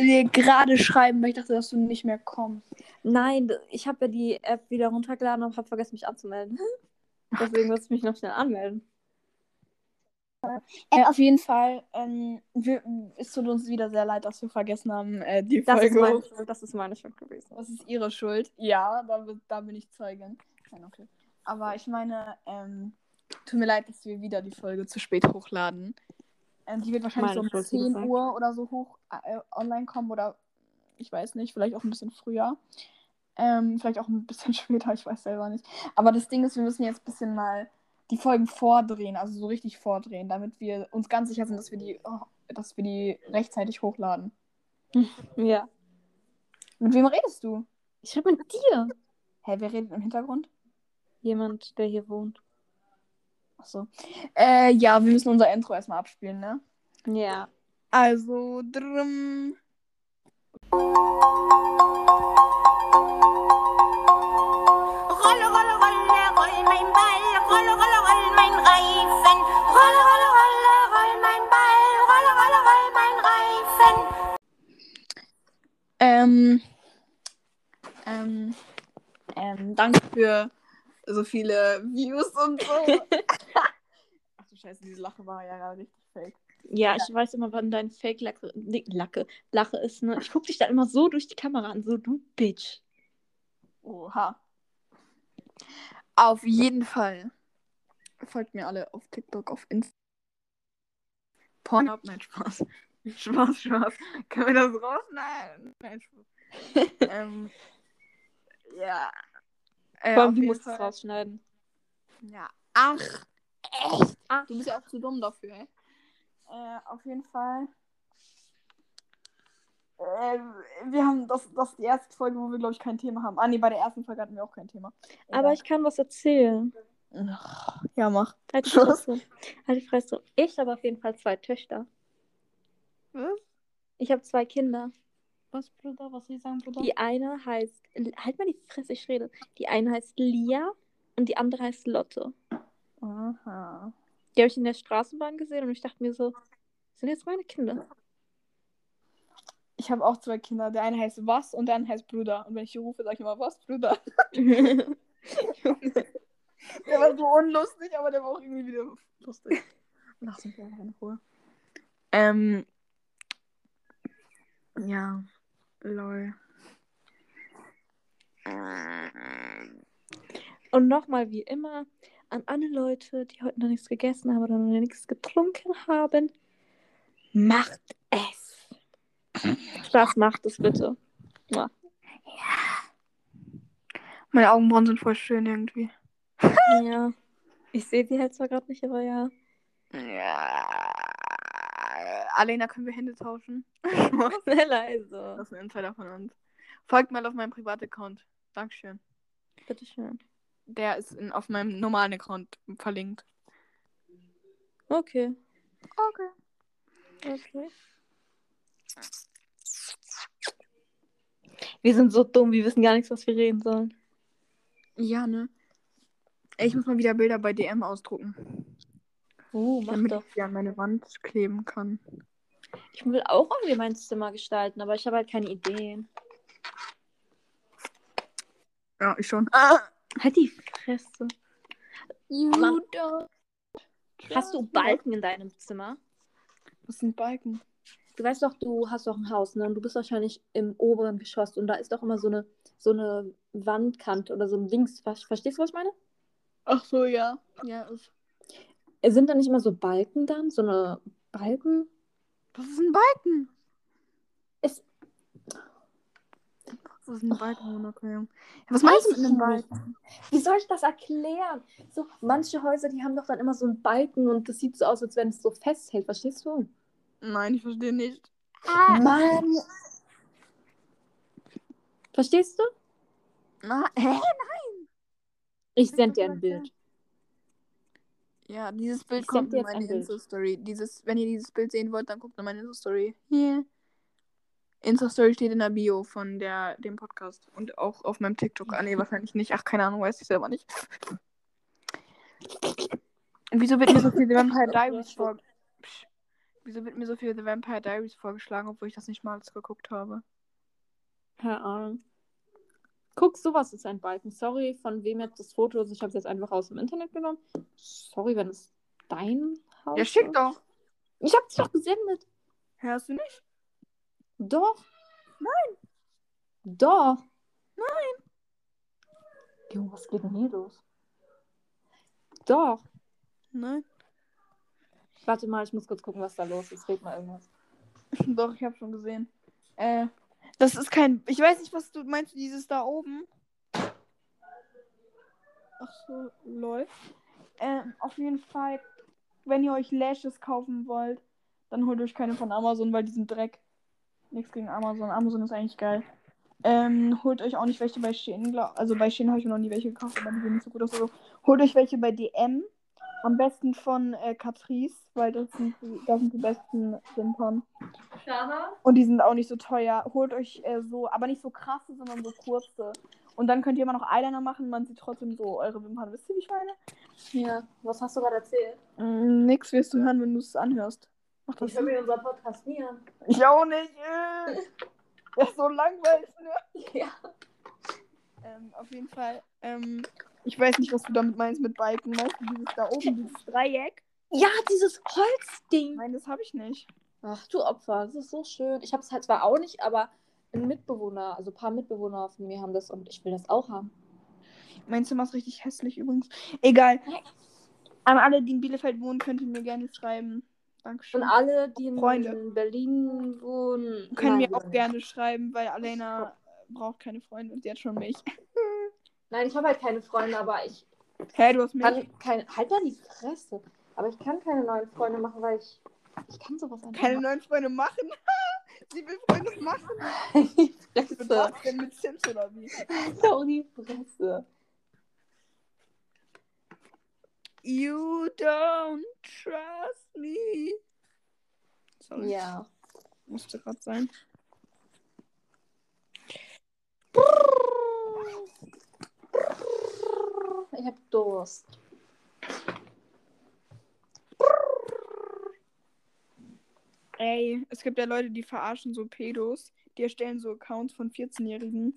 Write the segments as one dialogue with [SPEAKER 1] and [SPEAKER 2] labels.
[SPEAKER 1] dir gerade schreiben, weil ich dachte, dass du nicht mehr kommst.
[SPEAKER 2] Nein, ich habe ja die App wieder runtergeladen und habe vergessen, mich anzumelden. Deswegen muss ich mich noch schnell anmelden.
[SPEAKER 1] Äh, auf jeden Fall, ähm, wir, es tut uns wieder sehr leid, dass wir vergessen haben, äh, die
[SPEAKER 2] Das ist
[SPEAKER 1] Folge.
[SPEAKER 2] meine Schuld, das ist meine Schuld gewesen.
[SPEAKER 1] Das ist ihre Schuld. Ja, da, da bin ich Zeugin. Nein, okay. Aber ich meine, ähm, tut mir leid, dass wir wieder die Folge zu spät hochladen. Ähm, die wird wahrscheinlich
[SPEAKER 2] Meine
[SPEAKER 1] so um
[SPEAKER 2] Schuld, wie
[SPEAKER 1] 10
[SPEAKER 2] gesagt.
[SPEAKER 1] Uhr oder so hoch äh, online kommen oder ich weiß nicht, vielleicht auch ein bisschen früher. Ähm, vielleicht auch ein bisschen später, ich weiß selber nicht. Aber das Ding ist, wir müssen jetzt ein bisschen mal die Folgen vordrehen, also so richtig vordrehen, damit wir uns ganz sicher sind, dass wir die, oh, dass wir die rechtzeitig hochladen.
[SPEAKER 2] Ja.
[SPEAKER 1] Mit wem redest du?
[SPEAKER 2] Ich rede mit dir.
[SPEAKER 1] Hä, wer redet im Hintergrund?
[SPEAKER 2] Jemand, der hier wohnt.
[SPEAKER 1] Achso. Äh, ja, wir müssen unser Intro erstmal abspielen, ne?
[SPEAKER 2] Ja.
[SPEAKER 1] Also, drum.
[SPEAKER 3] Rolle, Rolle, Rolle, roll mein Ball, Rolle, Rolle, roll mein Reifen. Rolle, Rolle, Rolle, roll mein Ball, Rolle, Rolle, roll mein Reifen.
[SPEAKER 1] Ähm, ähm, ähm, danke für so viele Views und so. Ach du Scheiße, diese Lache war ja gerade richtig fake.
[SPEAKER 2] Ja, ich weiß immer, wann dein Fake-Lacke nee, Lacke, Lache ist, ne? Ich guck dich dann immer so durch die Kamera an, so du Bitch.
[SPEAKER 1] Oha. Auf jeden Fall. Folgt mir alle auf TikTok, auf Insta. Pornhub, nein, Spaß. Spaß, Spaß. Können wir das rausschneiden? Nein, Spaß. ähm, ja. Äh, auf
[SPEAKER 2] du musst es rausschneiden.
[SPEAKER 1] Ja. Ach, echt?
[SPEAKER 2] Ach.
[SPEAKER 1] Du bist ja auch zu dumm dafür, ey. Äh, auf jeden Fall. Äh, wir haben das, das ist die erste Folge, wo wir, glaube ich, kein Thema haben. Ah, nee, bei der ersten Folge hatten wir auch kein Thema.
[SPEAKER 2] Aber ich kann was erzählen.
[SPEAKER 1] Ja, mach.
[SPEAKER 2] Halt die. Fresse. Halt die Fresse. Ich habe auf jeden Fall zwei Töchter.
[SPEAKER 1] Was?
[SPEAKER 2] Ich habe zwei Kinder.
[SPEAKER 1] Was, Bruder? Was soll ich sagen, Bruder?
[SPEAKER 2] Die eine heißt. Halt mal die Fresse, ich rede. Die eine heißt Lia und die andere heißt Lotte.
[SPEAKER 1] Aha.
[SPEAKER 2] Die habe ich in der Straßenbahn gesehen und ich dachte mir so, sind jetzt meine Kinder.
[SPEAKER 1] Ich habe auch zwei Kinder. Der eine heißt was und der andere heißt Bruder. Und wenn ich hier rufe, sage ich immer was, Bruder. Der war so unlustig, aber der war auch irgendwie wieder lustig. Lass mich einfach in Ruhe. Ähm. Ja. Lol.
[SPEAKER 2] Und nochmal wie immer an alle Leute, die heute noch nichts gegessen haben oder noch nichts getrunken haben, macht es. Das macht es bitte. Ja.
[SPEAKER 1] Meine Augenbrauen sind voll schön irgendwie.
[SPEAKER 2] ja. Ich sehe sie halt zwar gerade nicht, aber ja.
[SPEAKER 1] Ja. Alena, können wir Hände tauschen?
[SPEAKER 2] Sehr leise.
[SPEAKER 1] Das ist ein Insider von uns. Folgt mal auf meinem Privataccount. Dankeschön.
[SPEAKER 2] Bitteschön.
[SPEAKER 1] Der ist in, auf meinem normalen Account verlinkt.
[SPEAKER 2] Okay.
[SPEAKER 1] Okay.
[SPEAKER 2] Okay. Wir sind so dumm, wir wissen gar nichts, was wir reden sollen.
[SPEAKER 1] Ja, ne? Ich muss mal wieder Bilder bei DM ausdrucken.
[SPEAKER 2] Oh, mach
[SPEAKER 1] damit
[SPEAKER 2] doch.
[SPEAKER 1] ich die an meine Wand kleben kann.
[SPEAKER 2] Ich will auch irgendwie mein Zimmer gestalten, aber ich habe halt keine Ideen.
[SPEAKER 1] Ja, ich schon. Ah,
[SPEAKER 2] Halt die Fresse.
[SPEAKER 1] you
[SPEAKER 2] Mann. Hast du Balken in deinem Zimmer?
[SPEAKER 1] Was sind Balken?
[SPEAKER 2] Du weißt doch, du hast doch ein Haus, ne? Und du bist wahrscheinlich im oberen Geschoss und da ist doch immer so eine, so eine Wandkante oder so ein Links. Ver- Verstehst du, was ich meine?
[SPEAKER 1] Ach so, ja. Ja, ist.
[SPEAKER 2] Sind da nicht immer so Balken dann? So eine Balken?
[SPEAKER 1] Was ist ein Balken?
[SPEAKER 2] Es,
[SPEAKER 1] Was ist ein Balken, Monaco? Ja, was meinst du mit einem Balken?
[SPEAKER 2] Wie soll ich das erklären? So, manche Häuser, die haben doch dann immer so einen Balken und das sieht so aus, als wenn es so festhält. Verstehst du?
[SPEAKER 1] Nein, ich verstehe nicht.
[SPEAKER 2] Mann! Verstehst du?
[SPEAKER 1] Na, hä?
[SPEAKER 2] Ich sende dir ein Bild.
[SPEAKER 1] Ja, dieses Bild
[SPEAKER 2] Ich
[SPEAKER 1] kommt in meine. Insta-Story. Dieses, wenn ihr dieses Bild sehen wollt, dann guckt in meine Insta-Story. Hier. Insta-Story steht in der Bio von der, dem Podcast. Und auch auf meinem TikTok. Ah, nee, wahrscheinlich nicht. Ach, keine Ahnung, weiß ich selber nicht. Und wieso wird mir so viel Vampire Diaries vor... Psch. Wieso wird mir so viel The Vampire Diaries vorgeschlagen, obwohl ich das nicht mal alles geguckt habe?
[SPEAKER 2] Keine Ahnung. Guck, sowas ist ein Balken. Sorry, von wem jetzt das Foto ist. Ich habe es jetzt einfach aus dem Internet genommen. Sorry, wenn es dein Haus
[SPEAKER 1] Ja, schick
[SPEAKER 2] ist.
[SPEAKER 1] doch.
[SPEAKER 2] Ich habe dich doch gesendet.
[SPEAKER 1] Hörst du nicht?
[SPEAKER 2] Doch. Nein. Doch. Nein. Junge, was geht denn hier los? Doch.
[SPEAKER 1] Nein.
[SPEAKER 2] Warte mal, ich muss kurz gucken, was da los ist. Red mal irgendwas.
[SPEAKER 1] Doch, ich habe schon gesehen. Äh, das ist kein. Ich weiß nicht, was du meinst, dieses da oben. Ach so, lol. Ähm, auf jeden Fall, wenn ihr euch Lashes kaufen wollt, dann holt euch keine von Amazon, weil die sind Dreck. Nichts gegen Amazon. Amazon ist eigentlich geil. Ähm, holt euch auch nicht welche bei Shein. Also bei Shein habe ich mir noch nie welche gekauft, aber die sehen nicht so gut aus. Also holt euch welche bei DM. Am besten von äh, Catrice, weil das sind, die, das sind die besten Wimpern. Und die sind auch nicht so teuer. Holt euch äh, so, aber nicht so krasse, sondern so kurze. Und dann könnt ihr immer noch Eyeliner machen. Man sieht trotzdem so eure Wimpern. Wisst ihr, wie ich meine?
[SPEAKER 2] Ja, was hast du gerade erzählt?
[SPEAKER 1] Mm, nix wirst du hören, wenn du es anhörst. Mach das.
[SPEAKER 2] Ich höre mir unseren Podcast nie an.
[SPEAKER 1] Ich auch nicht. Äh. Das ist so langweilig, ne?
[SPEAKER 2] Ja.
[SPEAKER 1] Ähm, auf jeden Fall. Ähm, ich weiß nicht, was du damit meinst mit Balken. Meinst du dieses da oben, dieses Dreieck?
[SPEAKER 2] Ja, dieses Holzding.
[SPEAKER 1] Nein, das habe ich nicht.
[SPEAKER 2] Ach du Opfer, das ist so schön. Ich habe es halt zwar auch nicht, aber ein Mitbewohner, also ein paar Mitbewohner von mir haben das und ich will das auch haben.
[SPEAKER 1] Mein Zimmer ist richtig hässlich übrigens. Egal. An alle, die in Bielefeld wohnen, könnt ihr mir gerne schreiben. Dankeschön.
[SPEAKER 2] Und alle, die in
[SPEAKER 1] Freunde.
[SPEAKER 2] Berlin wohnen,
[SPEAKER 1] Können
[SPEAKER 2] nein,
[SPEAKER 1] mir auch
[SPEAKER 2] nicht.
[SPEAKER 1] gerne schreiben, weil Alena braucht keine Freunde und sie hat schon mich.
[SPEAKER 2] Nein, ich habe halt keine Freunde, aber ich
[SPEAKER 1] Hä, du hast mich?
[SPEAKER 2] kann keine. Halt mal die Fresse. Aber ich kann keine neuen Freunde machen, weil ich. Ich kann sowas einfach
[SPEAKER 1] Keine
[SPEAKER 2] machen.
[SPEAKER 1] neuen Freunde machen? sie will Freunde machen?
[SPEAKER 2] die
[SPEAKER 1] Was
[SPEAKER 2] Fresse.
[SPEAKER 1] denn mit Sims oder wie?
[SPEAKER 2] Doch die Fresse.
[SPEAKER 1] You don't trust me. Sorry,
[SPEAKER 2] Ja.
[SPEAKER 1] musste gerade sein.
[SPEAKER 2] Ich hab Durst.
[SPEAKER 1] Ey, es gibt ja Leute, die verarschen so Pedos. Die erstellen so Accounts von 14-Jährigen.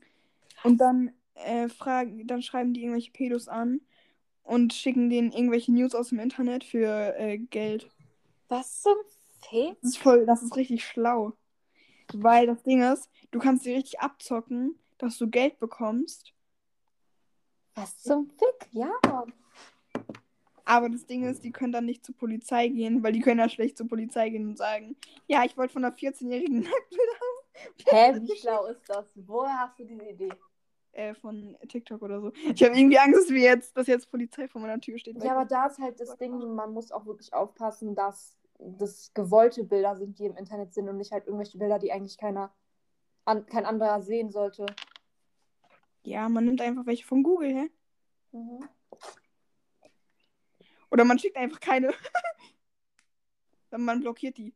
[SPEAKER 1] Und dann äh, fragen, dann schreiben die irgendwelche Pedos an und schicken denen irgendwelche News aus dem Internet für äh, Geld.
[SPEAKER 2] Was zum Fick?
[SPEAKER 1] Das ist voll, das ist richtig schlau. Weil das Ding ist, du kannst sie richtig abzocken, dass du Geld bekommst.
[SPEAKER 2] Was zum Fick? Ja.
[SPEAKER 1] Aber das Ding ist, die können dann nicht zur Polizei gehen, weil die können ja schlecht zur Polizei gehen und sagen, ja, ich wollte von einer 14-jährigen Nacktbild haben.
[SPEAKER 2] Hä, wie schlau ist das? Woher hast du diese Idee?
[SPEAKER 1] Äh, von TikTok oder so. Ich habe irgendwie Angst, dass, wir jetzt, dass jetzt Polizei vor meiner Tür steht.
[SPEAKER 2] Ja, aber da ist halt das Ding, man muss auch wirklich aufpassen, dass das gewollte Bilder sind, die im Internet sind und nicht halt irgendwelche Bilder, die eigentlich keiner, an, kein anderer sehen sollte.
[SPEAKER 1] Ja, man nimmt einfach welche von Google, hä?
[SPEAKER 2] Mhm.
[SPEAKER 1] Oder man schickt einfach keine. Dann man blockiert die.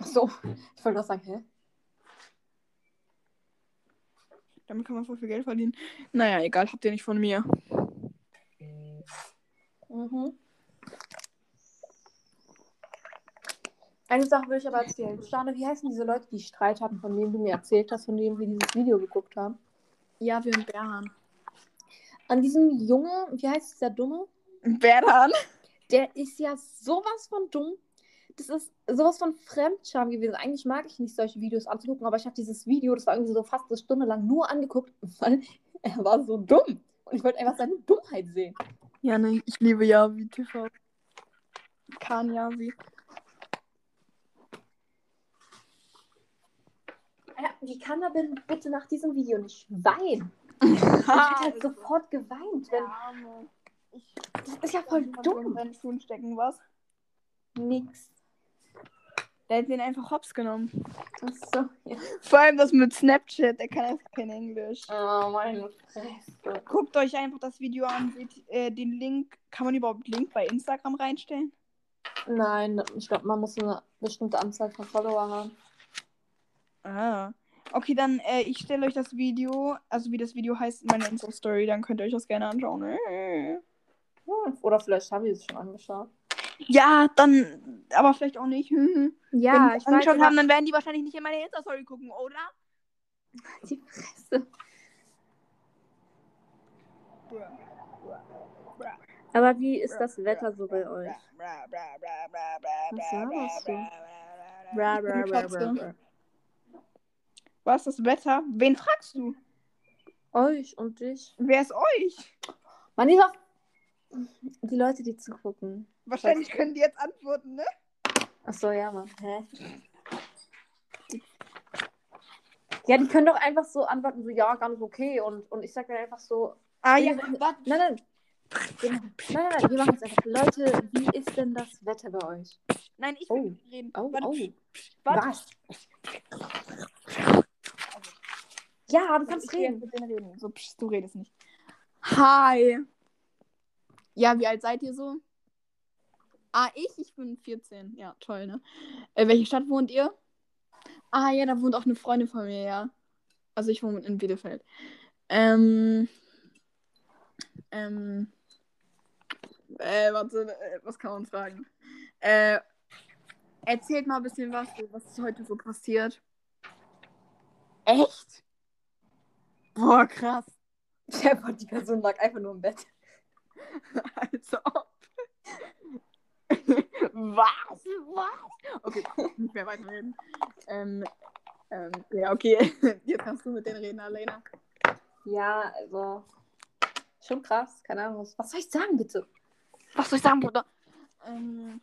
[SPEAKER 2] Ach so, ich wollte gerade sagen, hä?
[SPEAKER 1] Damit kann man voll viel Geld verdienen. Naja, egal, habt ihr nicht von mir.
[SPEAKER 2] Mhm. Eine Sache will ich aber erzählen. Stane, wie heißen diese Leute, die Streit hatten, von denen du mir erzählt hast, von denen wir dieses Video geguckt haben?
[SPEAKER 1] Ja, wir und Bärhahn.
[SPEAKER 2] An diesem Junge, wie heißt dieser Dumme?
[SPEAKER 1] Bärhahn?
[SPEAKER 2] Der ist ja sowas von dumm. Das ist sowas von Fremdscham gewesen. Eigentlich mag ich nicht solche Videos anzugucken, aber ich habe dieses Video, das war irgendwie so fast eine Stunde lang, nur angeguckt, weil er war so dumm. Und ich wollte einfach seine Dummheit sehen.
[SPEAKER 1] Ja, ne, ich liebe Yavi TV. Kan Yavi.
[SPEAKER 2] Wie kann er denn bitte nach diesem Video nicht weinen? Ich hätte halt sofort geweint, wenn.
[SPEAKER 1] Arme. Ich
[SPEAKER 2] Das ist ja voll
[SPEAKER 1] in
[SPEAKER 2] dumm.
[SPEAKER 1] seinen Schuhen stecken, was?
[SPEAKER 2] Nix.
[SPEAKER 1] Der hat den einfach hops genommen.
[SPEAKER 2] Achso, ja.
[SPEAKER 1] Vor allem das mit Snapchat, der kann einfach kein Englisch.
[SPEAKER 2] Oh, meine Fresse.
[SPEAKER 1] Guckt euch einfach das Video an, seht äh, den Link. Kann man überhaupt Link bei Instagram reinstellen?
[SPEAKER 2] Nein, ich glaube, man muss eine bestimmte Anzahl von Follower haben.
[SPEAKER 1] Ah. Okay, dann äh, ich stelle euch das Video, also wie das Video heißt in meiner Insta-Story, dann könnt ihr euch das gerne anschauen. Äh.
[SPEAKER 2] Hm, Oder vielleicht haben wir es schon angeschaut.
[SPEAKER 1] Ja, dann, aber vielleicht auch nicht. Hm.
[SPEAKER 2] Ja,
[SPEAKER 1] Wenn
[SPEAKER 2] ich
[SPEAKER 1] die
[SPEAKER 2] weiß,
[SPEAKER 1] angeschaut
[SPEAKER 2] aber-
[SPEAKER 1] haben, dann werden die wahrscheinlich nicht in meine Insta-Story gucken, oder?
[SPEAKER 2] Die Fresse. Aber wie ist das Wetter so bei euch? Was laberst du? Bra, bra, bra, bra, bra.
[SPEAKER 1] Was ist das Wetter? Wen fragst du?
[SPEAKER 2] Euch und dich.
[SPEAKER 1] Wer ist euch?
[SPEAKER 2] Mann, die, doch... die Leute, die zugucken.
[SPEAKER 1] Wahrscheinlich können die jetzt antworten, ne?
[SPEAKER 2] Achso, ja, Mann. Hä? Ja, die können doch einfach so antworten, so, ja, ganz okay. Und, und ich sag dann einfach so,
[SPEAKER 1] Ah
[SPEAKER 2] ja, warte. nein, nein. Wir machen, nein, nein, nein, wir machen es einfach. Leute, wie ist denn das Wetter bei euch?
[SPEAKER 1] Nein, ich
[SPEAKER 2] Oh.
[SPEAKER 1] will reden.
[SPEAKER 2] Oh,
[SPEAKER 1] warte,
[SPEAKER 2] oh.
[SPEAKER 1] warte.
[SPEAKER 2] Was? Ja, du
[SPEAKER 1] Ich
[SPEAKER 2] kannst
[SPEAKER 1] jetzt
[SPEAKER 2] reden.
[SPEAKER 1] mit denen reden. So, psch, du redest nicht. Hi. Ja, wie alt seid ihr so? Ah, ich? Ich bin 14. Ja, toll, ne? Äh, welche Stadt wohnt ihr? Ah, ja, da wohnt auch eine Freundin von mir, ja. Also ich wohne in Bielefeld. Ähm. Ähm. Äh, warte, äh, was kann man fragen? Äh, erzählt mal ein bisschen was, was ist heute so passiert. Echt? Boah, krass.
[SPEAKER 2] Ja, Gott, die Person lag einfach nur im Bett.
[SPEAKER 1] Also ob. Was? Was? Okay, nicht mehr weiterreden. Ähm, ähm, ja, okay. Jetzt kannst du mit denen reden, Alena.
[SPEAKER 2] Ja, also. Schon krass, keine Ahnung. Was soll ich sagen, bitte?
[SPEAKER 1] Was soll ich sagen, Bruder? Ähm,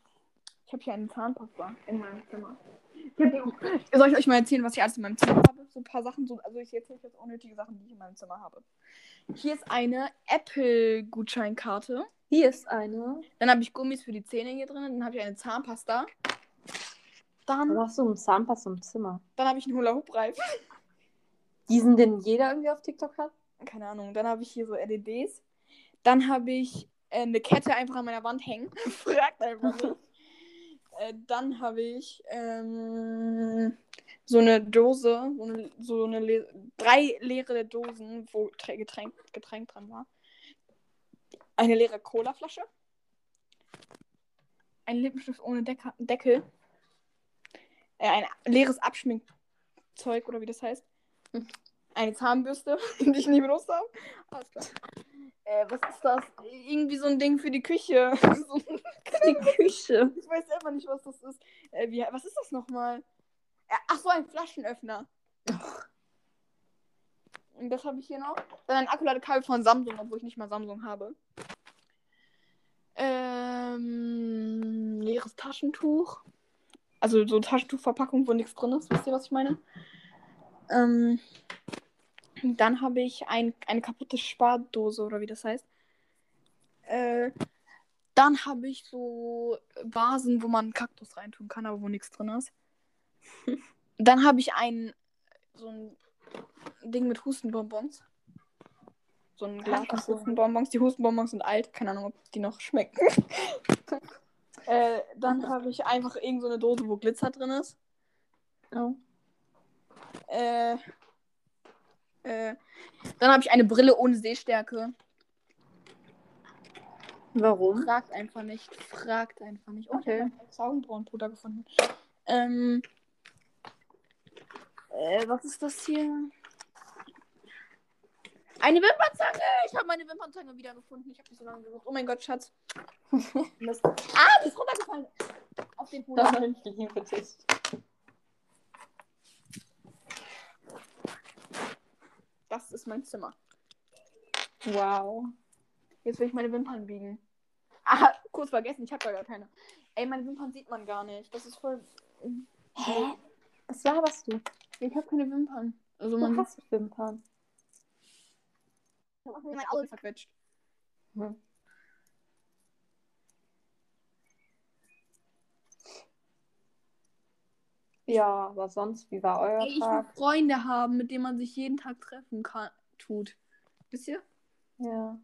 [SPEAKER 1] ich habe hier eine Zahnpasta in meinem Zimmer. Soll ich euch mal erzählen, was ich alles in meinem Zimmer habe? So ein paar Sachen, so, also ich erzähle euch jetzt unnötige Sachen, die ich in meinem Zimmer habe. Hier ist eine Apple-Gutscheinkarte.
[SPEAKER 2] Hier ist eine.
[SPEAKER 1] Dann habe ich Gummis für die Zähne hier drin. Dann habe ich eine Zahnpasta. Dann,
[SPEAKER 2] Was hast du im Zahnpass im Zimmer?
[SPEAKER 1] dann habe ich einen Hula-Hoop-Reifen.
[SPEAKER 2] Diesen, den jeder irgendwie auf TikTok hat?
[SPEAKER 1] Keine Ahnung. Dann habe ich hier so LEDs. Dann habe ich äh, eine Kette einfach an meiner Wand hängen. Fragt einfach nicht. Äh, dann habe ich ähm, so eine Dose, so eine, so eine Le drei leere Dosen, wo Trä- Getränk, Getränk dran war. Eine leere Colaflasche. Ein Lippenstift ohne Decker, Deckel. Äh, ein leeres Abschminkzeug oder wie das heißt. Eine Zahnbürste, die ich nie benutzt habe. Alles klar. Äh, was ist das? Irgendwie so ein Ding für die Küche. so,
[SPEAKER 2] Die Küche.
[SPEAKER 1] ich weiß selber nicht, was das ist. Äh, wie, was ist das nochmal? Äh, ach so, ein Flaschenöffner. Und das habe ich hier noch. Dann ein Akkuladekabel von Samsung, obwohl ich nicht mal Samsung habe. Ähm, leeres Taschentuch. Also so Taschentuchverpackung, wo nichts drin ist. Wisst ihr, was ich meine? Ähm, dann habe ich ein, eine kaputte Spardose oder wie das heißt. Äh, dann habe ich so Vasen, wo man einen Kaktus reintun kann, aber wo nichts drin ist. Dann habe ich ein so ein Ding mit Hustenbonbons. So ein Glas mit. Hustenbonbons. Die Hustenbonbons sind alt. Keine Ahnung, ob die noch schmecken. äh, dann habe ich einfach irgend so eine Dose, wo Glitzer drin ist.
[SPEAKER 2] Oh.
[SPEAKER 1] Äh, äh, dann habe ich eine Brille ohne Sehstärke.
[SPEAKER 2] Warum?
[SPEAKER 1] Fragt einfach nicht. Fragt einfach nicht. Oh,
[SPEAKER 2] Okay.
[SPEAKER 1] ich habe einen Augenbrauenpuder gefunden. Ähm, äh, was ist das hier? Eine Wimpernzange! Ich habe meine Wimpernzange wiedergefunden. Ich habe die so lange gesucht. Oh mein Gott, Schatz. Ah, die ist runtergefallen. Auf den Puder.
[SPEAKER 2] ich liegen für dich.
[SPEAKER 1] Das ist mein Zimmer.
[SPEAKER 2] Wow.
[SPEAKER 1] Jetzt will ich meine Wimpern biegen. Ah, kurz vergessen, ich habe da gar keine. Ey, meine Wimpern sieht man gar nicht. Das ist voll.
[SPEAKER 2] Hä? Was laberst du?
[SPEAKER 1] Ich habe keine Wimpern. Also
[SPEAKER 2] Du
[SPEAKER 1] man
[SPEAKER 2] hast Wimpern.
[SPEAKER 1] Ich habe mein Auge verquetscht.
[SPEAKER 2] Hm. Ja, aber sonst, wie war euer
[SPEAKER 1] Ey, ich will
[SPEAKER 2] Tag?
[SPEAKER 1] Freunde haben, mit denen man sich jeden Tag treffen kann, tut. Wisst ihr?
[SPEAKER 2] Ja.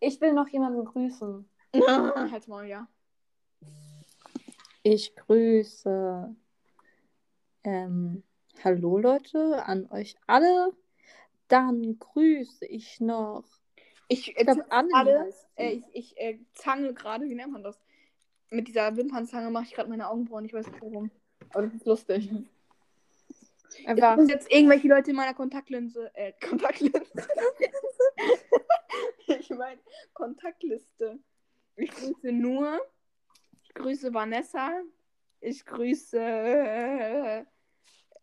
[SPEAKER 2] Ich will noch jemanden grüßen.
[SPEAKER 1] Halt's mal, ja.
[SPEAKER 2] Ich grüße. Ähm, hallo Leute, an euch alle. Dann grüße ich noch.
[SPEAKER 1] Ich,
[SPEAKER 2] Ich glaube, sie.
[SPEAKER 1] äh, ich, ich äh, zange gerade, wie nennt man das? mit dieser Wimpernzange mache ich gerade meine Augenbrauen. Ich weiß nicht warum. Aber das ist lustig.
[SPEAKER 2] Einfach.
[SPEAKER 1] sind jetzt irgendwelche Leute in meiner Kontaktlinse. Äh, Kontaktlinse. ich meine Kontaktliste. Ich grüße nur. Ich grüße Vanessa. Ich grüße äh,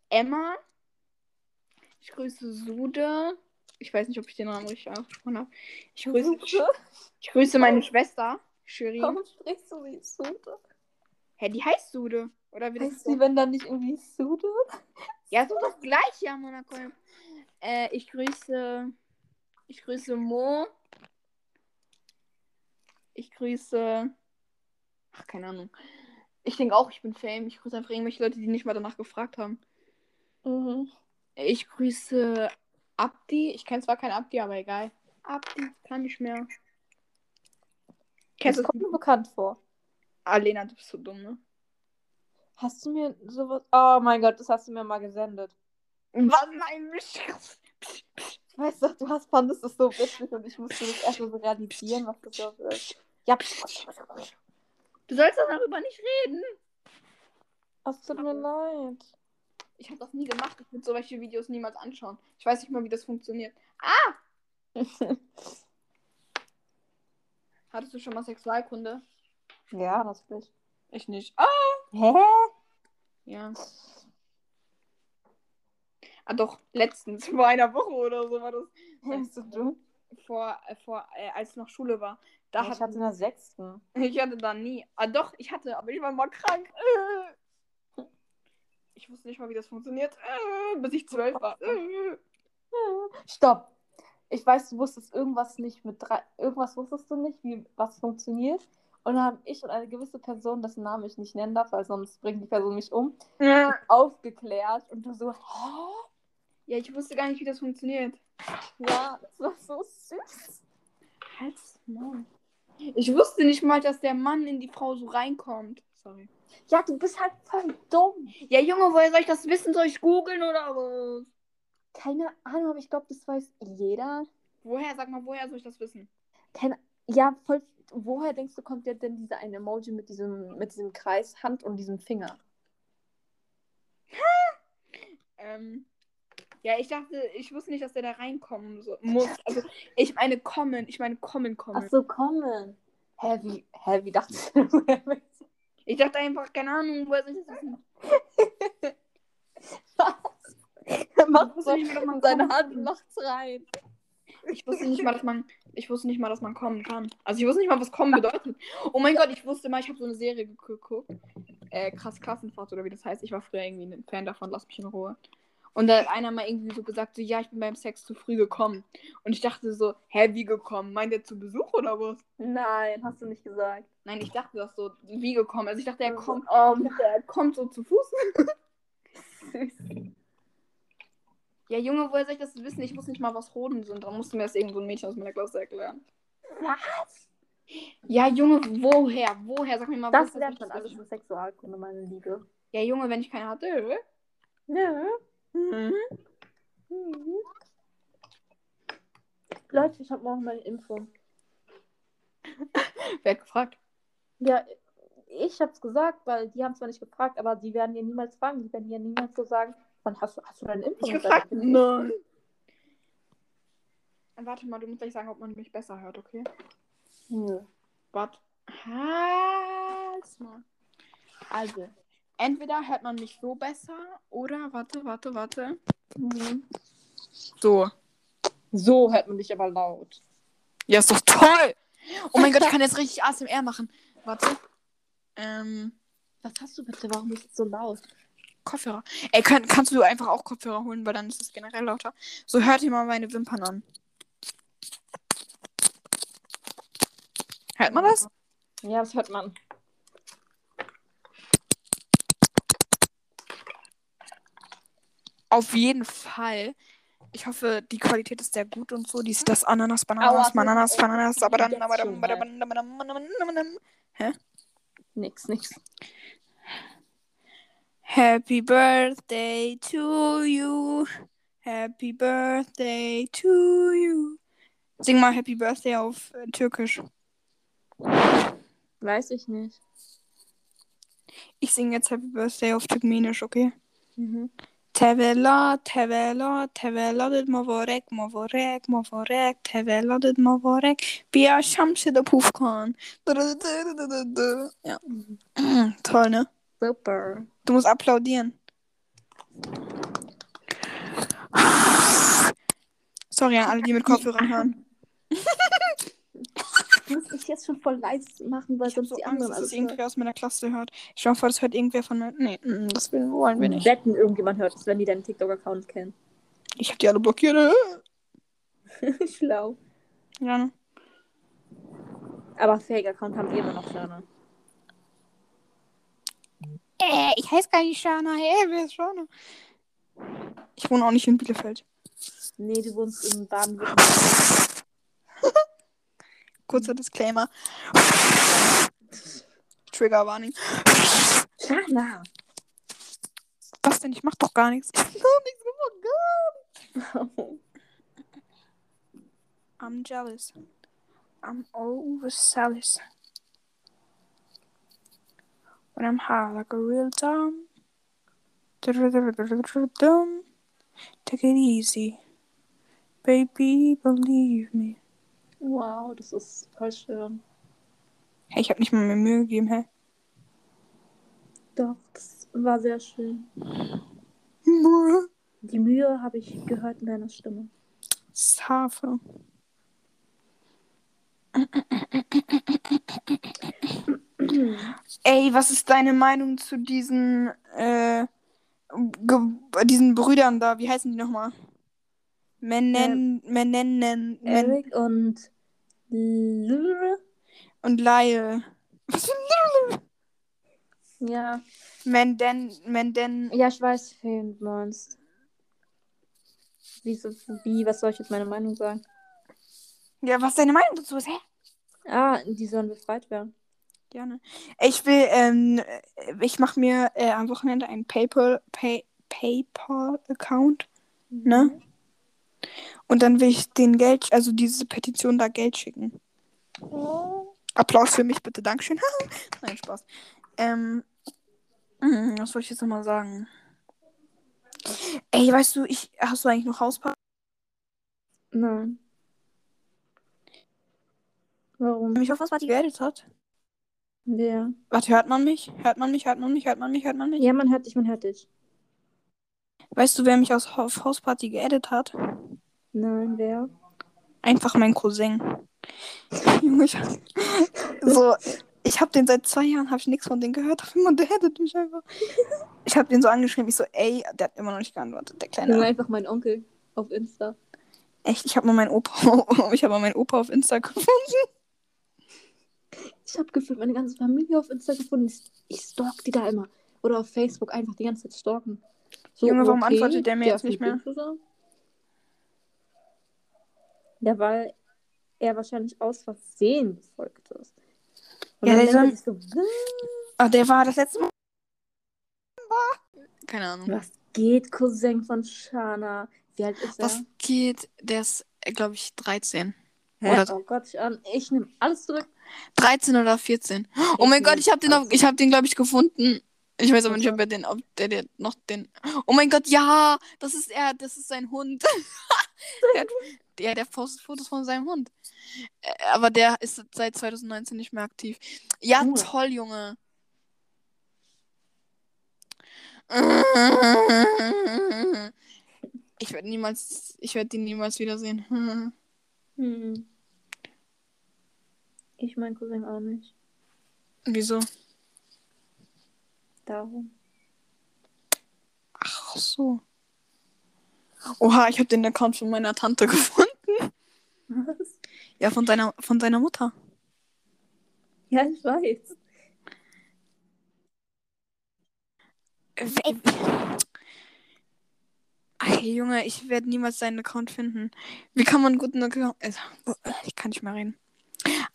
[SPEAKER 1] Emma. Ich grüße Sude. Ich weiß nicht, ob ich den Namen richtig ausgesprochen habe. Ich grüße, ich grüße meine Schwester, Shirin.
[SPEAKER 2] Warum sprichst du wie Sude?
[SPEAKER 1] Hä, die heißt Sude. Oder wie das
[SPEAKER 2] Heißt sie, wenn dann nicht irgendwie Sude?
[SPEAKER 1] Ja, so das gleiche, ja, Monaco. Äh, ich grüße. Ich grüße Mo. Ich grüße. Ach, keine Ahnung. Ich denke auch, ich bin Fame. Ich grüße einfach irgendwelche Leute, die nicht mal danach gefragt haben.
[SPEAKER 2] Mhm.
[SPEAKER 1] Ich grüße Abdi. Ich kenne zwar keinen Abdi, aber egal. Abdi, kann nicht mehr. Kennst
[SPEAKER 2] Das
[SPEAKER 1] du
[SPEAKER 2] kommt mir bekannt vor.
[SPEAKER 1] Ah, Lena, du bist so dumm, ne?
[SPEAKER 2] Hast du mir sowas. Oh mein Gott, das hast du mir mal gesendet.
[SPEAKER 1] Was? Nein,
[SPEAKER 2] Ich weiß doch, du hast fandest es so witzig und ich musste das erstmal so realisieren, was das überhaupt ist. Ja,
[SPEAKER 1] Du sollst darüber nicht reden.
[SPEAKER 2] es tut mir leid.
[SPEAKER 1] Ich habe das nie gemacht. Ich würde solche Videos niemals anschauen. Ich weiß nicht mal, wie das funktioniert. Ah! Hattest du schon mal Sexualkunde?
[SPEAKER 2] ja, natürlich.
[SPEAKER 1] Ich nicht. Ah!
[SPEAKER 2] Hä?
[SPEAKER 1] Ja. Ah doch, letztens, vor einer Woche oder so war das.
[SPEAKER 2] Kennst du du?
[SPEAKER 1] Vor, äh, vor äh, als noch Schule war. Da
[SPEAKER 2] ich
[SPEAKER 1] hatte
[SPEAKER 2] in der sechsten.
[SPEAKER 1] ich hatte da nie. Ah doch, ich hatte, aber ich war mal krank. Äh. Ich wusste nicht mal, wie das funktioniert, äh, bis ich zwölf war. Äh.
[SPEAKER 2] Stopp. Ich weiß, du wusstest irgendwas nicht mit drei. Irgendwas wusstest du nicht, wie was funktioniert. Und dann habe ich und eine gewisse Person, dessen Namen ich nicht nennen darf, weil sonst bringt die Person mich um,
[SPEAKER 1] Ja.
[SPEAKER 2] aufgeklärt. Und du so, hä?
[SPEAKER 1] ja, ich wusste gar nicht, wie das funktioniert.
[SPEAKER 2] Ja, das war so süß.
[SPEAKER 1] Halt's Maul. Ich wusste nicht mal, dass der Mann in die Frau so reinkommt. Sorry.
[SPEAKER 2] Ja, du bist halt voll dumm.
[SPEAKER 1] Ja, Junge, woher soll ich das wissen? Soll ich googeln oder was?
[SPEAKER 2] Keine Ahnung, aber ich glaube, das weiß jeder.
[SPEAKER 1] Woher? Sag mal, woher soll ich das wissen?
[SPEAKER 2] Keine, ja, voll. Woher denkst du, kommt dir denn dieser eine Emoji mit diesem, mit diesem Kreis, Hand und diesem Finger?
[SPEAKER 1] Ähm. Ja, ich dachte, ich wusste nicht, dass der da reinkommen so, muss. Also, ich meine kommen. Ich meine kommen, kommen.
[SPEAKER 2] Ach so, kommen. Hä, wie, hä, wie dachtest du?
[SPEAKER 1] Ich dachte einfach, keine Ahnung, woher soll ich das wissen?
[SPEAKER 2] Er macht so seine
[SPEAKER 1] kommen
[SPEAKER 2] Hand macht's rein.
[SPEAKER 1] Ich wusste nicht mal, dass man. Ich wusste nicht mal, dass man kommen kann. Also ich wusste nicht mal, was kommen bedeutet. Oh mein Gott, ich wusste mal, ich habe so eine Serie geguckt. Äh, krass Klassenfahrt oder wie das heißt. Ich war früher irgendwie ein Fan davon, lass mich in Ruhe. Und da hat einer mal irgendwie so gesagt, so, ja, ich bin beim Sex zu früh gekommen. Und ich dachte so, hä, wie gekommen? Meint er zu Besuch oder was?
[SPEAKER 2] Nein, hast du nicht gesagt.
[SPEAKER 1] Nein, ich dachte das so, wie gekommen. Also ich dachte, er
[SPEAKER 2] Also,
[SPEAKER 1] kommt,
[SPEAKER 2] oh,
[SPEAKER 1] er kommt so zu Fuß.
[SPEAKER 2] süß.
[SPEAKER 1] Ja, Junge, woher soll ich das wissen? Ich wusste nicht mal, was Hoden sind. Da musste mir das irgend so ein Mädchen aus meiner Klasse erklären.
[SPEAKER 2] Was?
[SPEAKER 1] Ja, Junge, woher? Woher? Sag mir mal,
[SPEAKER 2] Das
[SPEAKER 1] woher
[SPEAKER 2] lernt man alles mit Sexualkunde, meine Liebe.
[SPEAKER 1] Ja, Junge, wenn ich keine hatte.
[SPEAKER 2] Ja.
[SPEAKER 1] Mhm.
[SPEAKER 2] Mhm. Leute, ich habe morgen meine Impfung.
[SPEAKER 1] Wer hat gefragt?
[SPEAKER 2] Ja, ich hab's gesagt, weil die haben zwar nicht gefragt, aber die werden dir niemals fragen. Die werden dir niemals so sagen, wann hast du, hast du deine Impfung?
[SPEAKER 1] Ich gefragt?
[SPEAKER 2] dann-
[SPEAKER 1] Nein. Warte mal, du musst gleich sagen, ob man mich besser hört, okay?
[SPEAKER 2] Nö.
[SPEAKER 1] Warte. Halt's mal. Also, entweder hört man mich so besser oder, warte, warte, warte.
[SPEAKER 2] Mhm.
[SPEAKER 1] So.
[SPEAKER 2] So hört man dich aber laut.
[SPEAKER 1] Ja, ist doch toll. Oh mein Gott, ich kann jetzt richtig ASMR machen. Warte. Ähm,
[SPEAKER 2] Was hast du bitte? Warum ist es so laut?
[SPEAKER 1] Kopfhörer. Ey, kann, kannst du einfach auch Kopfhörer holen, weil dann ist es generell lauter. So, hört ihr mal meine Wimpern an. Hört man das?
[SPEAKER 2] Ja, das hört man.
[SPEAKER 1] Auf jeden Fall. Ich hoffe, die Qualität ist sehr gut und so. Dies, das Ananas, Bananas, Bananas,
[SPEAKER 2] ist-
[SPEAKER 1] Bananas, aber dann, aber dann, aber dann, aber dann, aber dann, dann.
[SPEAKER 2] Nix, nix.
[SPEAKER 1] Happy birthday to you. Happy birthday to you. Sing mal Happy Birthday auf äh, Türkisch.
[SPEAKER 2] Weiß ich nicht.
[SPEAKER 1] Ich singe jetzt Happy Birthday auf Turkmenisch, okay?
[SPEAKER 2] Mhm.
[SPEAKER 1] Tevela, Tevela, Teveladet Mavorek, Mavorek, Mavorek, Teveladet Mavorek, Bia Shamshida Pufkan. Ja. Toll, ne?
[SPEAKER 2] Super.
[SPEAKER 1] Du musst applaudieren. Sorry an alle, die mit Kopfhörern hören.
[SPEAKER 2] Ich muss dich jetzt schon voll leise machen, weil
[SPEAKER 1] Ich
[SPEAKER 2] sonst
[SPEAKER 1] so
[SPEAKER 2] die
[SPEAKER 1] Angst,
[SPEAKER 2] anderen
[SPEAKER 1] dass
[SPEAKER 2] alles
[SPEAKER 1] es irgendwer aus meiner Klasse hört. Ich vor, das hört irgendwer von mir. Nee, mm, das wollen wir nicht.
[SPEAKER 2] Wetten, irgendjemand hört es, wenn die deinen TikTok-Account kennen.
[SPEAKER 1] Ich habe die alle blockiert.
[SPEAKER 2] Schlau.
[SPEAKER 1] Ja, ne?
[SPEAKER 2] Aber Fake-Account haben die immer noch, Shana.
[SPEAKER 1] Äh, ich heiße gar nicht Shana. Hey, wer ist Shana? Ich wohne auch nicht in Bielefeld.
[SPEAKER 2] Nee, du wohnst in Baden-Württemberg.
[SPEAKER 1] Kurzer Disclaimer. Trigger Warning.
[SPEAKER 2] Shana!
[SPEAKER 1] Was denn? Ich mach doch gar nichts. Ich hab gar nichts gemacht. Gar nichts. I'm jealous. I'm overzealous. When I'm high like a real dumb. Take it easy. Baby, believe me.
[SPEAKER 2] wow, das ist voll schön.
[SPEAKER 1] Hey, ich hab nicht mal mehr Mühe gegeben, hä?
[SPEAKER 2] Doch, das war sehr schön. Die Mühe habe ich gehört in deiner Stimme.
[SPEAKER 1] Safe. Ey, was ist deine Meinung zu diesen, äh, diesen Brüdern da? Wie heißen die nochmal? Menen, Menen, Men
[SPEAKER 2] Eric und Lüre?
[SPEAKER 1] und Lyle. Was für Lyle?
[SPEAKER 2] Ja.
[SPEAKER 1] Menden, Menden.
[SPEAKER 2] Ja, ich weiß, wen du meinst. Wie, so, wie, was soll ich jetzt meine Meinung sagen?
[SPEAKER 1] Ja, was ist deine Meinung dazu? Hä?
[SPEAKER 2] Ah, die sollen befreit werden.
[SPEAKER 1] Gerne. Ich will, ähm, ich mache mir äh, am Wochenende einen PayPal, Pay, PayPal-Account, ne? Und dann will ich den Geld, also diese Petition da Geld schicken. Applaus für mich, bitte. Dankeschön. Nein, Spaß. Ähm, mm, was soll ich jetzt nochmal sagen? Ey, weißt du, ich, hast du eigentlich noch Hausparty?
[SPEAKER 2] Nein. Warum?
[SPEAKER 1] mich auf Hausparty geedet hat?
[SPEAKER 2] Wer?
[SPEAKER 1] Warte, hört man mich? Hört man mich? Hört man mich? Hört man mich? Hört man mich?
[SPEAKER 2] Ja, man hört dich, man hört dich.
[SPEAKER 1] Weißt du, wer mich aus auf Hausparty geedet hat?
[SPEAKER 2] Nein, wer?
[SPEAKER 1] Einfach mein Cousin. Junge, ich, so, ich habe den seit zwei Jahren, habe ich nichts von dem gehört. Auf einmal, der hätte mich einfach. Ich habe den so angeschrieben, ich so, ey, der hat immer noch nicht geantwortet, der
[SPEAKER 2] Nur
[SPEAKER 1] kleine.
[SPEAKER 2] einfach mein Onkel auf Insta.
[SPEAKER 1] Echt, ich habe mal meinen Opa, ich habe mal meinen Opa auf Insta gefunden.
[SPEAKER 2] Ich habe gefühlt meine ganze Familie auf Insta gefunden. Ich, ich stalk die da immer. Oder auf Facebook einfach die ganze Zeit stalken. So,
[SPEAKER 1] Junge, warum antwortet der mir
[SPEAKER 2] der
[SPEAKER 1] jetzt nicht mehr?
[SPEAKER 2] zusammen. Ja, weil er wahrscheinlich aus Versehen gefolgt ist. Und
[SPEAKER 1] Ja, der
[SPEAKER 2] er sich so, "Hm,
[SPEAKER 1] Ah, der war das letzte Mal. Keine Ahnung.
[SPEAKER 2] was geht, Cousin von Shana? Wie alt ist er?
[SPEAKER 1] Was geht? Der ist, glaube ich, 13.
[SPEAKER 2] Hä?
[SPEAKER 1] oder.
[SPEAKER 2] Oh Gott, ich, an- ich nehme alles zurück.
[SPEAKER 1] 13 oder 14. Oh mein Gott, ich habe den, auf, ich hab den, glaube ich, gefunden. Ich weiß aber nicht, ob er den, ob der, der noch den. Oh mein Gott, ja, das ist er, das ist sein Hund. der, hat- ja, der postet Fotos von seinem Hund. Äh, Aber der ist seit 2019 nicht mehr aktiv. Ja,
[SPEAKER 2] Cool.
[SPEAKER 1] toll, Junge. Ich werde niemals, ich werde ihn niemals wiedersehen.
[SPEAKER 2] Hm. Ich mein Cousin auch nicht.
[SPEAKER 1] Wieso?
[SPEAKER 2] Darum.
[SPEAKER 1] Ach so. Oha, ich habe den Account von meiner Tante gefunden.
[SPEAKER 2] Was?
[SPEAKER 1] Ja, von deiner, von deiner Mutter.
[SPEAKER 2] Ja, ich weiß.
[SPEAKER 1] Ach, Junge, ich werde niemals deinen Account finden. Wie kann man einen guten Account. Also, ich kann nicht mehr reden.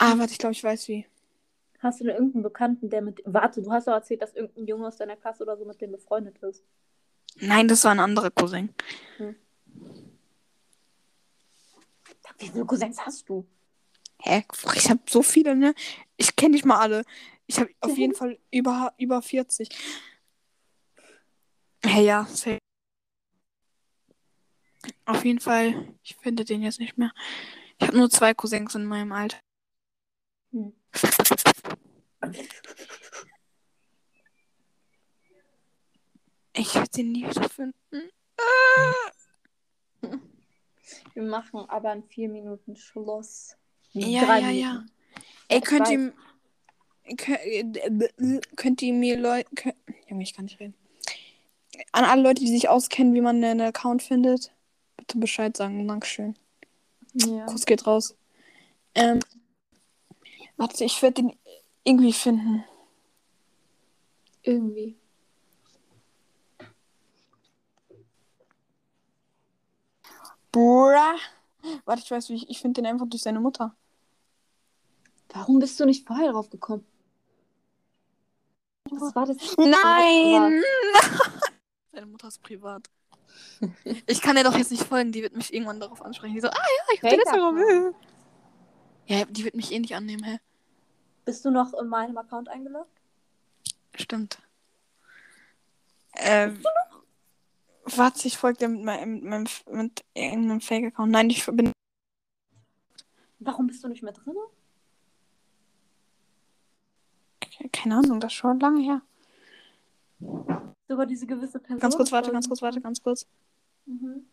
[SPEAKER 1] Ah, warte, ich glaube, ich weiß wie.
[SPEAKER 2] Hast du denn irgendeinen Bekannten, der mit. Warte, du hast doch erzählt, dass irgendein Junge aus deiner Klasse oder so mit dem befreundet ist.
[SPEAKER 1] Nein, das war ein anderer Cousin.
[SPEAKER 2] Wie viele Cousins hast du?
[SPEAKER 1] Hä? Ich habe so viele, ne? Ich kenne nicht mal alle. Ich habe auf jeden Fall über, über 40. Hey, ja, safe. Auf jeden Fall, ich finde den jetzt nicht mehr. Ich habe nur zwei Cousins in meinem Alter.
[SPEAKER 2] Hm.
[SPEAKER 1] Ich werde den nie wieder finden.
[SPEAKER 2] Wir machen aber in vier Minuten Schluss.
[SPEAKER 1] Ja,
[SPEAKER 2] Drei
[SPEAKER 1] ja,
[SPEAKER 2] Minuten.
[SPEAKER 1] ja. Ey, könnt ihr, könnt, könnt ihr mir Leute. Junge, ich kann nicht reden. An alle Leute, die sich auskennen, wie man einen Account findet, bitte Bescheid sagen. Dankeschön.
[SPEAKER 2] Ja.
[SPEAKER 1] Kuss geht raus. Ähm, warte, ich werde den irgendwie finden.
[SPEAKER 2] Irgendwie.
[SPEAKER 1] Bruh. Warte, ich weiß, wie ich, ich finde den einfach durch seine Mutter.
[SPEAKER 2] Warum bist du nicht vorher drauf gekommen? Was war das?
[SPEAKER 1] Nein! Seine Mutter ist privat. Ich kann ihr doch jetzt nicht folgen, die wird mich irgendwann darauf ansprechen. Die so, ah ja, ich hab den Instagram. Ja, die wird mich eh nicht annehmen, hä?
[SPEAKER 2] Bist du noch in meinem Account eingeloggt?
[SPEAKER 1] Stimmt. Ähm, warte, ich folge dir mit meinem, mit meinem mit irgendeinem Fake-Account. Nein, ich bin.
[SPEAKER 2] Warum bist du nicht mehr drin?
[SPEAKER 1] Keine Ahnung, das ist schon lange her.
[SPEAKER 2] Sogar diese gewisse Person.
[SPEAKER 1] Ganz kurz, warte, ganz kurz, warte, ganz kurz.
[SPEAKER 2] Mhm.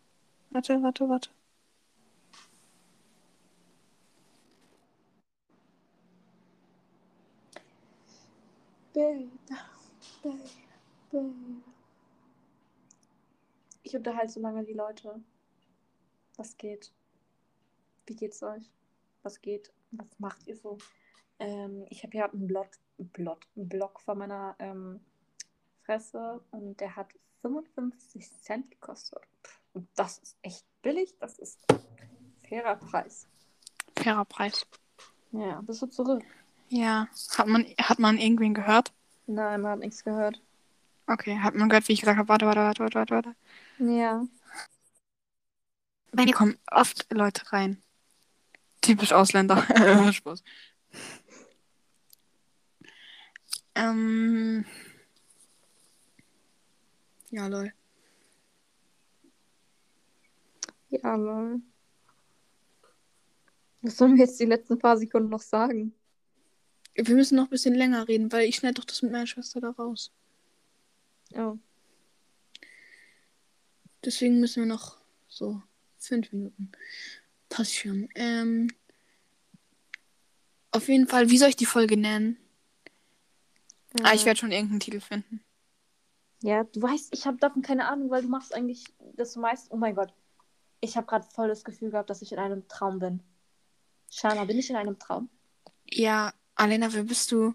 [SPEAKER 1] Warte, warte, warte.
[SPEAKER 2] Baby, baby. Ich unterhalte so lange die Leute. Was geht? Wie geht's euch? Was geht? Was macht ihr so? Ähm, ich habe ja einen Blog, Blog, Blog vor meiner ähm, Fresse und der hat 55 Cent gekostet. Und das ist echt billig. Das ist fairer Preis.
[SPEAKER 1] Fairer Preis.
[SPEAKER 2] Ja, bist du zurück?
[SPEAKER 1] Ja. Hat man, hat man irgendwen gehört?
[SPEAKER 2] Nein, man hat nichts gehört.
[SPEAKER 1] Okay, hat man gehört, wie ich gesagt habe, warte, warte, warte, warte, warte, warte.
[SPEAKER 2] Ja.
[SPEAKER 1] Bei dir kommen oft Leute rein. Typisch Ausländer. Spaß. Ähm. Ja, lol.
[SPEAKER 2] Ja, lol. Was sollen wir jetzt die letzten paar Sekunden noch sagen?
[SPEAKER 1] Wir müssen noch ein bisschen länger reden, weil ich schneide doch das mit meiner Schwester da raus.
[SPEAKER 2] Oh.
[SPEAKER 1] Deswegen müssen wir noch so fünf Minuten. Passt schon. Ähm. Auf jeden Fall, wie soll ich die Folge nennen? Ah, ich werde schon irgendeinen Titel finden.
[SPEAKER 2] Ja, du weißt, ich habe davon keine Ahnung, weil du machst eigentlich das meist. Oh mein Gott. Ich habe gerade voll das Gefühl gehabt, dass ich in einem Traum bin. Shana, bin ich in einem Traum?
[SPEAKER 1] Ja, Alena, wer bist du?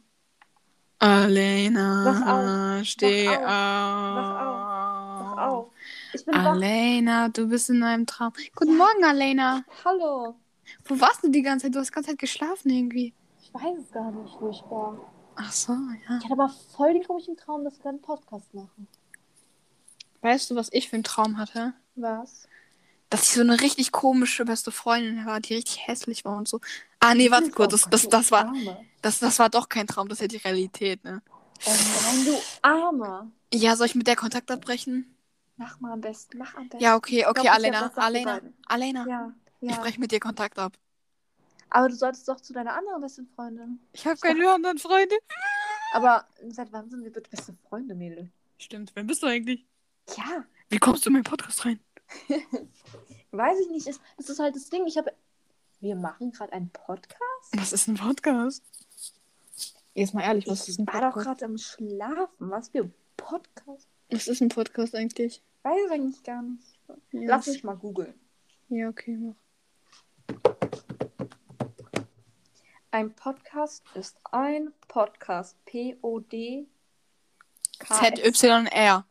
[SPEAKER 1] Alena,
[SPEAKER 2] auf,
[SPEAKER 1] steh
[SPEAKER 2] wach auf,
[SPEAKER 1] auf.
[SPEAKER 2] Wach auf. Ich bin.
[SPEAKER 1] Alena, du bist in einem Traum. Guten Morgen, Alena.
[SPEAKER 2] Hallo.
[SPEAKER 1] Wo warst du die ganze Zeit? Du hast die ganze Zeit geschlafen irgendwie.
[SPEAKER 2] Ich weiß es gar nicht, wo ich war.
[SPEAKER 1] Ach so, ja.
[SPEAKER 2] Ich hatte aber voll den komischen Traum, dass wir einen Podcast machen.
[SPEAKER 1] Weißt du, was ich für einen Traum hatte?
[SPEAKER 2] Was?
[SPEAKER 1] Dass ich so eine richtig komische beste Freundin war, die richtig hässlich war und so. Ah, nee, warte kurz. Das, das, das, war, das, das war doch kein Traum, das ist ja die Realität, ne?
[SPEAKER 2] Oh nein, du Arme.
[SPEAKER 1] Ja, soll ich mit der Kontakt abbrechen?
[SPEAKER 2] Mach mal am besten. Mach am besten.
[SPEAKER 1] Ja, okay,
[SPEAKER 2] Ich
[SPEAKER 1] okay,
[SPEAKER 2] glaub, ich
[SPEAKER 1] Alena. Alena. Alena.
[SPEAKER 2] Ja,
[SPEAKER 1] Ich
[SPEAKER 2] ja.
[SPEAKER 1] breche mit dir Kontakt ab.
[SPEAKER 2] Aber du solltest doch zu deiner anderen besten Freundin.
[SPEAKER 1] Ich habe keine anderen Freunde.
[SPEAKER 2] Aber seit wann sind wir bitte beste Freunde, Mädel?
[SPEAKER 1] Stimmt, wer bist du eigentlich?
[SPEAKER 2] Ja,
[SPEAKER 1] Wie kommst du in meinen Podcast rein?
[SPEAKER 2] weiß ich nicht. Das ist halt das Ding. Ich habe. Wir machen gerade einen Podcast.
[SPEAKER 1] Was ist ein Podcast? Jetzt mal ehrlich, was ist ein
[SPEAKER 2] Ich war doch
[SPEAKER 1] Podcast?
[SPEAKER 2] gerade am Schlafen. Was für ein Podcast?
[SPEAKER 1] Was ist ein Podcast eigentlich?
[SPEAKER 2] Weiß ich eigentlich gar nicht.
[SPEAKER 1] Ja,
[SPEAKER 2] Lass mich mal googeln.
[SPEAKER 1] Ja, okay, mach.
[SPEAKER 2] Ein Podcast ist ein Podcast. P-O-D.
[SPEAKER 1] Z-Y-R.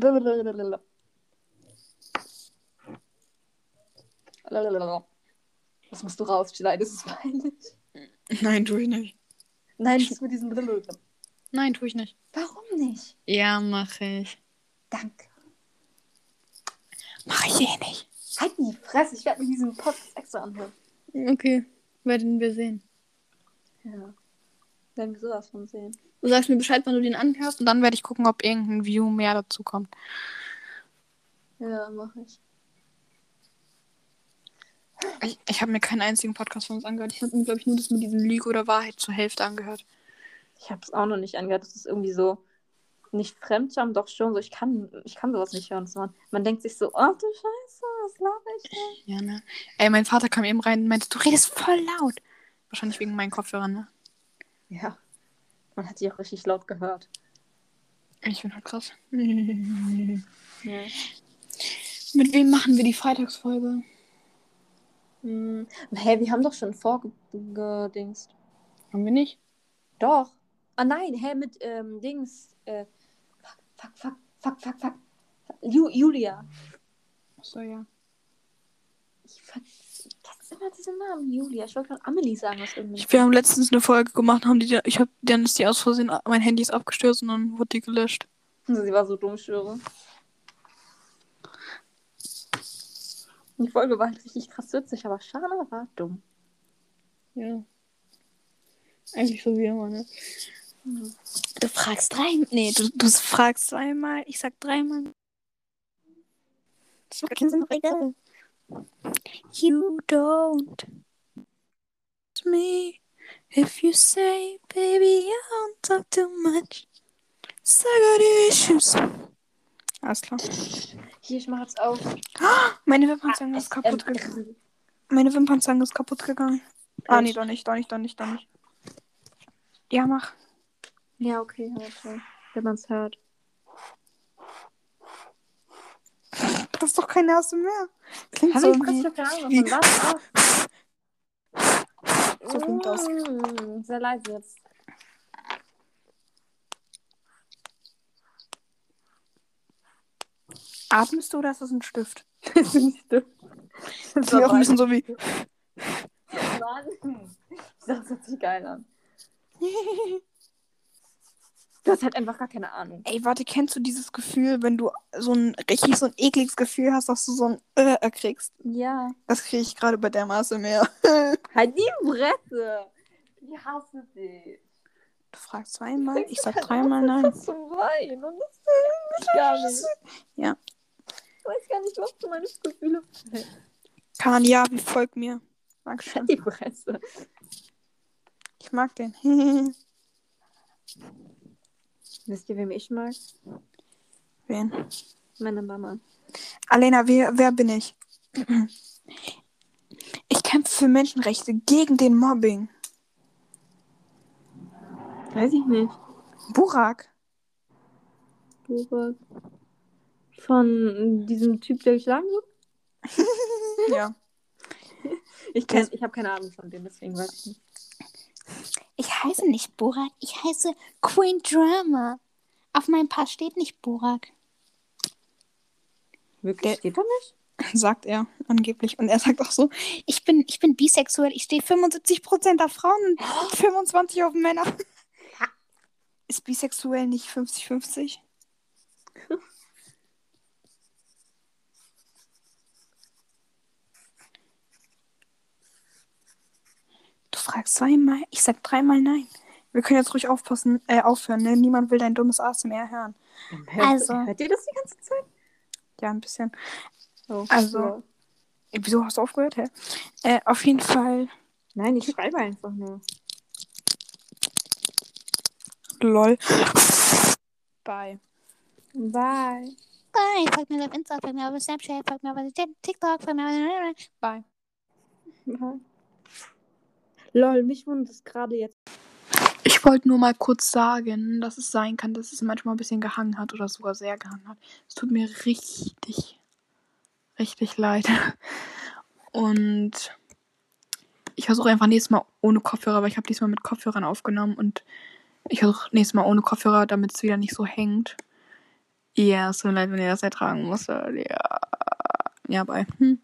[SPEAKER 2] Das musst du rausschneiden, das ist peinlich.
[SPEAKER 1] Nein, tue ich nicht.
[SPEAKER 2] Nein, das mit diesem.
[SPEAKER 1] Nein, tue ich nicht.
[SPEAKER 2] Warum nicht?
[SPEAKER 1] Ja, mache ich.
[SPEAKER 2] Danke.
[SPEAKER 1] Mache ich eh nicht.
[SPEAKER 2] Halt die Fresse, ich werde mir diesen Podcast extra anhören.
[SPEAKER 1] Okay. Werden wir sehen.
[SPEAKER 2] Ja. Werden wir sowas von sehen.
[SPEAKER 1] Du sagst mir Bescheid, wann du den anhörst und dann werde ich gucken, ob irgendein View mehr dazu kommt.
[SPEAKER 2] Ja, mach ich.
[SPEAKER 1] Ich, ich habe mir keinen einzigen Podcast von uns angehört. Ich habe mir, glaube ich, nur das mit diesem Lüge oder Wahrheit zur Hälfte angehört.
[SPEAKER 2] Ich habe es auch noch nicht angehört. Das ist irgendwie so nicht Fremdscham, doch schon so. Ich kann, ich kann sowas nicht hören. Man, man denkt sich so, oh du Scheiße, was laber ich denn?
[SPEAKER 1] Ja, ne? Ey, mein Vater kam eben rein und meinte, du redest voll laut. Wahrscheinlich wegen meinen Kopfhörern, ne?
[SPEAKER 2] Ja. Man hat die auch richtig laut gehört.
[SPEAKER 1] Ich bin halt krass.
[SPEAKER 2] Ja.
[SPEAKER 1] Mit wem machen wir die Freitagsfolge?
[SPEAKER 2] Hm. Hä, wir haben doch schon vorgedingst.
[SPEAKER 1] Haben wir nicht?
[SPEAKER 2] Doch. Ah nein, hä, mit ähm, Dings. Äh, fuck, fuck, fuck, fuck, fuck. Ju Julia.
[SPEAKER 1] Achso, ja.
[SPEAKER 2] Ich vergesse immer diesen Namen, Julia. Ich wollte gerade Amelie sagen aus irgendeinem
[SPEAKER 1] Wir haben letztens eine Folge gemacht, haben die, ich hab, dann ist die aus Versehen, mein Handy ist abgestürzt und dann wurde die gelöscht.
[SPEAKER 2] Sie war so dumm, ich schwöre. Die Folge war halt richtig krass witzig, aber Shana war dumm.
[SPEAKER 1] Ja. Eigentlich so wie immer, ne? Du fragst drei. Nee, du, du fragst zweimal, ich sag dreimal. Das macht keinen Sinn. You don't me if you say, baby, I don't talk too much. So I got issues. Alles klar.
[SPEAKER 2] Hier, ich mach jetzt auf.
[SPEAKER 1] Meine Wimpernzange ist kaputt gegangen. Meine Wimpernzange ist kaputt gegangen. Ah, nee, doch nicht, doch nicht, doch nicht, doch nicht. Ja, mach.
[SPEAKER 2] Ja, okay, warte. Wenn man es hört.
[SPEAKER 1] Das ist doch keine erste mehr. Klingt
[SPEAKER 2] Hab
[SPEAKER 1] so
[SPEAKER 2] ich
[SPEAKER 1] wie...
[SPEAKER 2] Ahnung
[SPEAKER 1] wie-
[SPEAKER 2] was?
[SPEAKER 1] So klingt das.
[SPEAKER 2] Mm, Sehr leise jetzt.
[SPEAKER 1] Atmest du oder ist das ein Stift?
[SPEAKER 2] Das ist nicht dumm. Das
[SPEAKER 1] Klingt auch ein bisschen so wie...
[SPEAKER 2] Mann. Das hört sich geil an. Du hast halt einfach gar keine Ahnung.
[SPEAKER 1] Ey, warte, kennst du dieses Gefühl, wenn du so ein richtig so ein ekliges Gefühl hast, dass du so ein äh kriegst?
[SPEAKER 2] Ja.
[SPEAKER 1] Das kriege ich gerade bei der Maße mehr.
[SPEAKER 2] Halt die Fresse. Ich hasse dich.
[SPEAKER 1] Du fragst zweimal, ich sag dreimal nein.
[SPEAKER 2] Das zum Weinen und das will ich gar nicht.
[SPEAKER 1] Ja.
[SPEAKER 2] Ich weiß gar nicht, was du meine Gefühle
[SPEAKER 1] Kahn, ja, wie folgt mir. Dankeschön.
[SPEAKER 2] Halt die Fresse.
[SPEAKER 1] Ich mag den.
[SPEAKER 2] Wisst ihr, wem ich mag?
[SPEAKER 1] Wen?
[SPEAKER 2] Meine Mama.
[SPEAKER 1] Alena, wer, wer bin ich? Ich kämpfe für Menschenrechte gegen den Mobbing.
[SPEAKER 2] Weiß ich nicht.
[SPEAKER 1] Burak.
[SPEAKER 2] Burak. Von diesem Typ, der geschlagen wird?
[SPEAKER 1] Ja.
[SPEAKER 2] Ich, kenn, ich habe keine Ahnung von dem, deswegen weiß ich nicht.
[SPEAKER 1] Ich heiße nicht Burak, ich heiße Queen Drama. Auf meinem Pass steht nicht Burak.
[SPEAKER 2] Wirklich?
[SPEAKER 1] Der-
[SPEAKER 2] Steht da nicht?
[SPEAKER 1] Sagt er angeblich. Und er sagt auch so, ich bin, ich bin bisexuell, ich stehe 75% auf Frauen und 25% auf Männer. Ist bisexuell nicht 50-50? Du fragst zweimal, ich sag dreimal nein. Wir können jetzt ruhig aufpassen, äh, aufhören, ne? Niemand will dein dummes ASMR hören.
[SPEAKER 2] Hört,
[SPEAKER 1] Also-
[SPEAKER 2] Hört ihr das die ganze Zeit?
[SPEAKER 1] Ja, ein bisschen.
[SPEAKER 2] Oh,
[SPEAKER 1] Also-
[SPEAKER 2] ja.
[SPEAKER 1] Äh, Wieso hast du aufgehört, hä? Äh, auf jeden Fall.
[SPEAKER 2] Nein, ich schreibe einfach nur.
[SPEAKER 1] Lol. Bye.
[SPEAKER 2] Bye.
[SPEAKER 4] Bye. Folgt mir auf Insta, folgt mir auf Snapchat, folgt mir auf TikTok, folgt mir auf...
[SPEAKER 1] Bye.
[SPEAKER 2] Bye. Lol, mich wundert es gerade jetzt.
[SPEAKER 1] Ich wollte nur mal kurz sagen, dass es sein kann, dass es manchmal ein bisschen gehangen hat oder sogar sehr gehangen hat. Es tut mir richtig, richtig leid. Und ich versuche einfach nächstes Mal ohne Kopfhörer, weil ich habe diesmal mit Kopfhörern aufgenommen und ich versuche nächstes Mal ohne Kopfhörer, damit es wieder nicht so hängt. Ja, es tut mir leid, wenn ihr das ertragen musstet. Ja, ja, bye. Hm.